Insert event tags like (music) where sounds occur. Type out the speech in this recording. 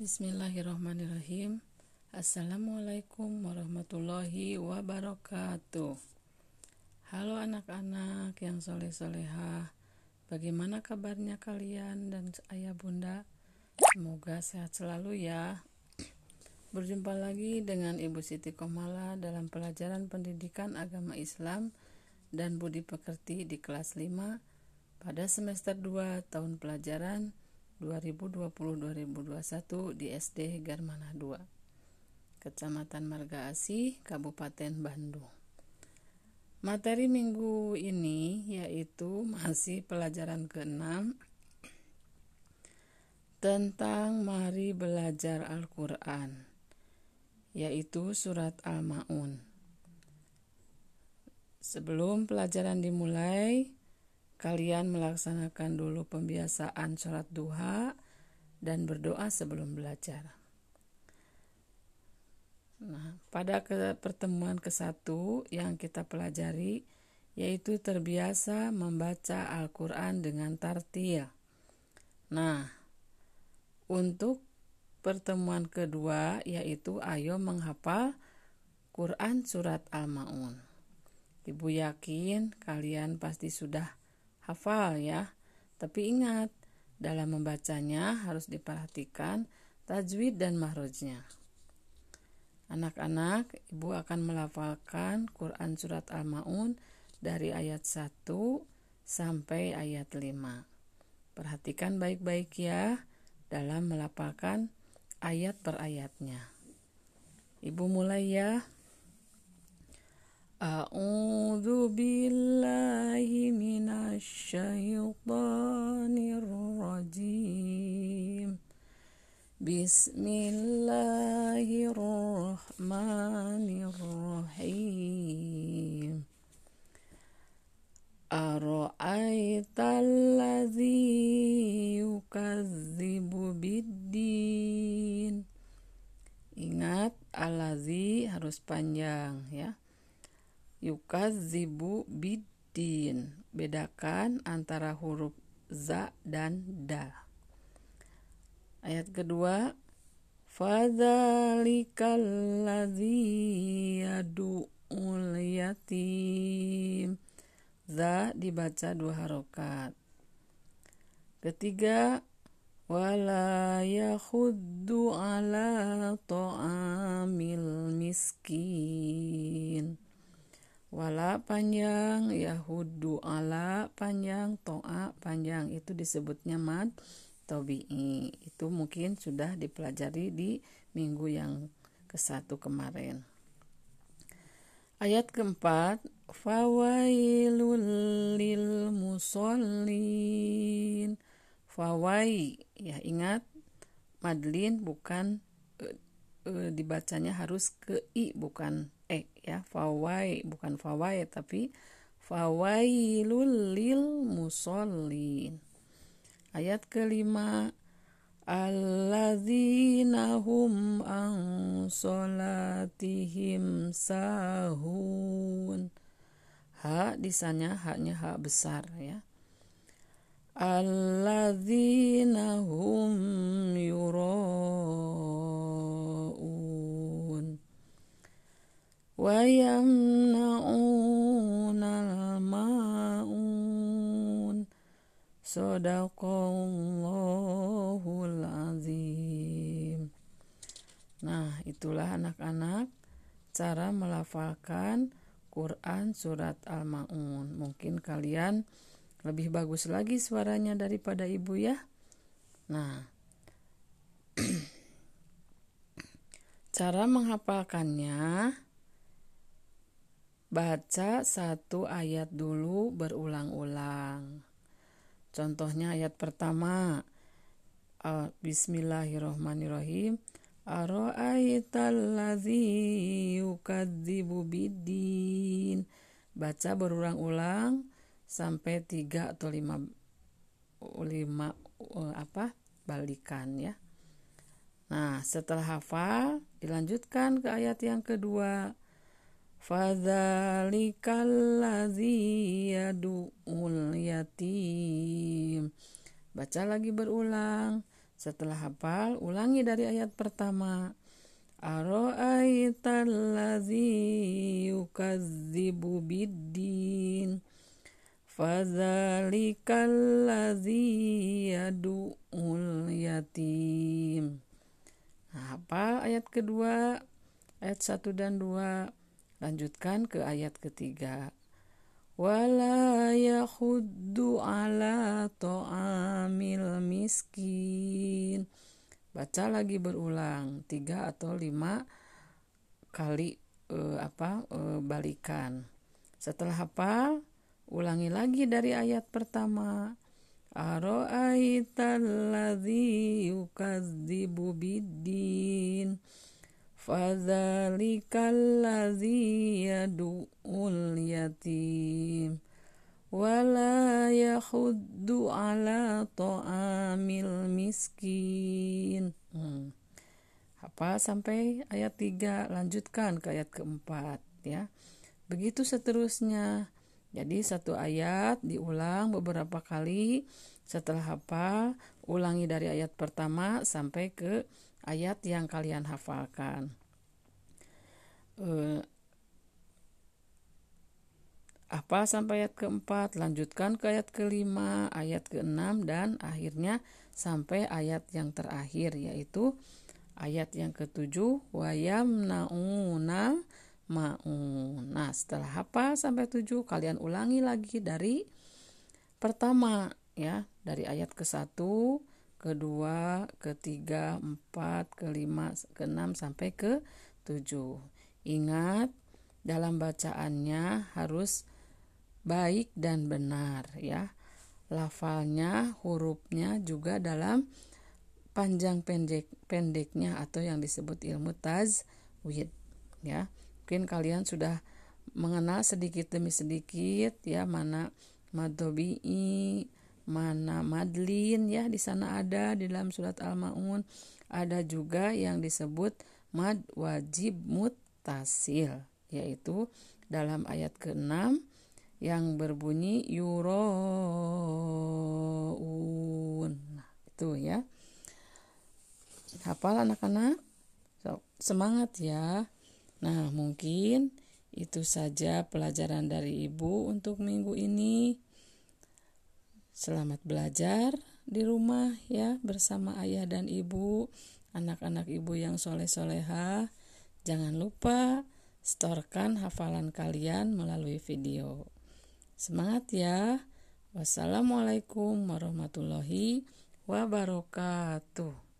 Bismillahirrahmanirrahim. Assalamualaikum warahmatullahi wabarakatuh. Halo anak-anak yang soleh-solehah. Bagaimana kabarnya kalian dan ayah bunda? Semoga sehat selalu ya. Berjumpa lagi dengan Ibu Siti Komala dalam pelajaran pendidikan agama Islam dan budi pekerti di kelas 5 pada semester 2 tahun pelajaran 2020-2021 di SD Garmana 2, Kecamatan Marga Asih, Kabupaten Bandung. Materi minggu ini yaitu masih pelajaran ke-6 tentang mari belajar Al-Quran, yaitu surat Al-Ma'un. Sebelum pelajaran dimulai, Kalian melaksanakan dulu pembiasaan sholat duha dan berdoa sebelum belajar. Nah, pada ke pertemuan ke-1 yang kita pelajari yaitu terbiasa membaca Al-Qur'an dengan tartil. Nah, untuk pertemuan kedua yaitu ayo menghafal Quran surat Al-Maun. Ibu yakin kalian pasti sudah hafal ya. Tapi ingat, dalam membacanya harus diperhatikan tajwid dan mahrojnya. Anak-anak, Ibu akan melafalkan Quran Surat Al-Ma'un dari ayat 1 sampai ayat 5. Perhatikan baik-baik ya dalam melafalkan ayat per ayatnya. Ibu mulai ya. أعوذ بالله من الشيطان الرجيم بسم الله الرحمن الرحيم أرأيت الذي يكذب بالدين Ingat, alazi harus panjang ya yukazibu bidin. Bedakan antara huruf za dan da. Ayat kedua, Fadzalikal ladzi yadu'ul yatim. Za dibaca dua harokat. Ketiga, wala yakhuddu ala ta'amil miskin wala panjang yahudu ala panjang toa panjang. Itu disebutnya mad tobi'i itu mungkin sudah dipelajari di minggu yang ke satu kemarin. Ayat keempat fawailul lil musallin. Fawai ya ingat madlin bukan e, dibacanya harus ke i bukan e ya. Fawai bukan fawai tapi fawailul lil musallin. Ayat kelima alladzina hum an salatihim sahun. Ha disanya haknya hak besar ya. Alladzina hum yura'un ويمنعون الماعون صدق الله العظيم Nah, itulah anak-anak cara melafalkan Quran surat Al-Maun. Mungkin kalian lebih bagus lagi suaranya daripada ibu ya. Nah, (clears throat) cara menghafalkannya Baca satu ayat dulu berulang-ulang. Contohnya ayat pertama. Uh, Bismillahirrohmanirrohim. Aro'aitalladzi yukadzibu bidin. Baca berulang-ulang sampai tiga atau lima lima uh, apa balikan ya. Nah, setelah hafal dilanjutkan ke ayat yang kedua. Fadzalikal ladzi yadu'ul yatim. Baca lagi berulang Setelah hafal, ulangi dari ayat pertama. Aro'aitallazi yukadzibu biddin Fadzalikallazi yadu'ul yatim Nah, hafal ayat kedua, ayat 1 dan 2. Lanjutkan ke ayat ketiga. Wala yakhuddu ala ta'amil miskin. Baca lagi berulang tiga atau lima kali uh, apa uh, balikan. Setelah hafal ulangi lagi dari ayat pertama. Aro'aitalladzi yukadzibu biddin Fadzalikallazi yadu'ul yatim wala yakhuddu ala ta'amil miskin. Hmm. Apa sampai ayat 3 lanjutkan ke ayat keempat ya. Begitu seterusnya. Jadi satu ayat diulang beberapa kali setelah hafal ulangi dari ayat pertama sampai ke ayat yang kalian hafalkan. Uh, apa sampai ayat keempat, lanjutkan ke ayat kelima, ayat keenam, dan akhirnya sampai ayat yang terakhir yaitu ayat yang ketujuh wayam nauna maun. Nah setelah apa sampai tujuh kalian ulangi lagi dari pertama ya dari ayat ke satu kedua, ketiga, empat, kelima, keenam sampai ke tujuh. Ingat, dalam bacaannya harus baik dan benar ya. Lafalnya, hurufnya juga dalam panjang pendek pendeknya atau yang disebut ilmu tajwid ya. Mungkin kalian sudah mengenal sedikit demi sedikit ya mana madobi'i, mana madlin ya di sana ada di dalam surat al-maun. Ada juga yang disebut mad wajib mutasil yaitu dalam ayat ke-6 yang berbunyi yuroun nah, itu ya. Hafal anak-anak. So, semangat ya. Nah mungkin itu saja pelajaran dari ibu untuk minggu ini Selamat belajar di rumah ya bersama ayah dan ibu, anak-anak ibu yang soleh-soleha. Jangan lupa storkan hafalan kalian melalui video. Semangat ya. Wassalamualaikum warahmatullahi wabarakatuh.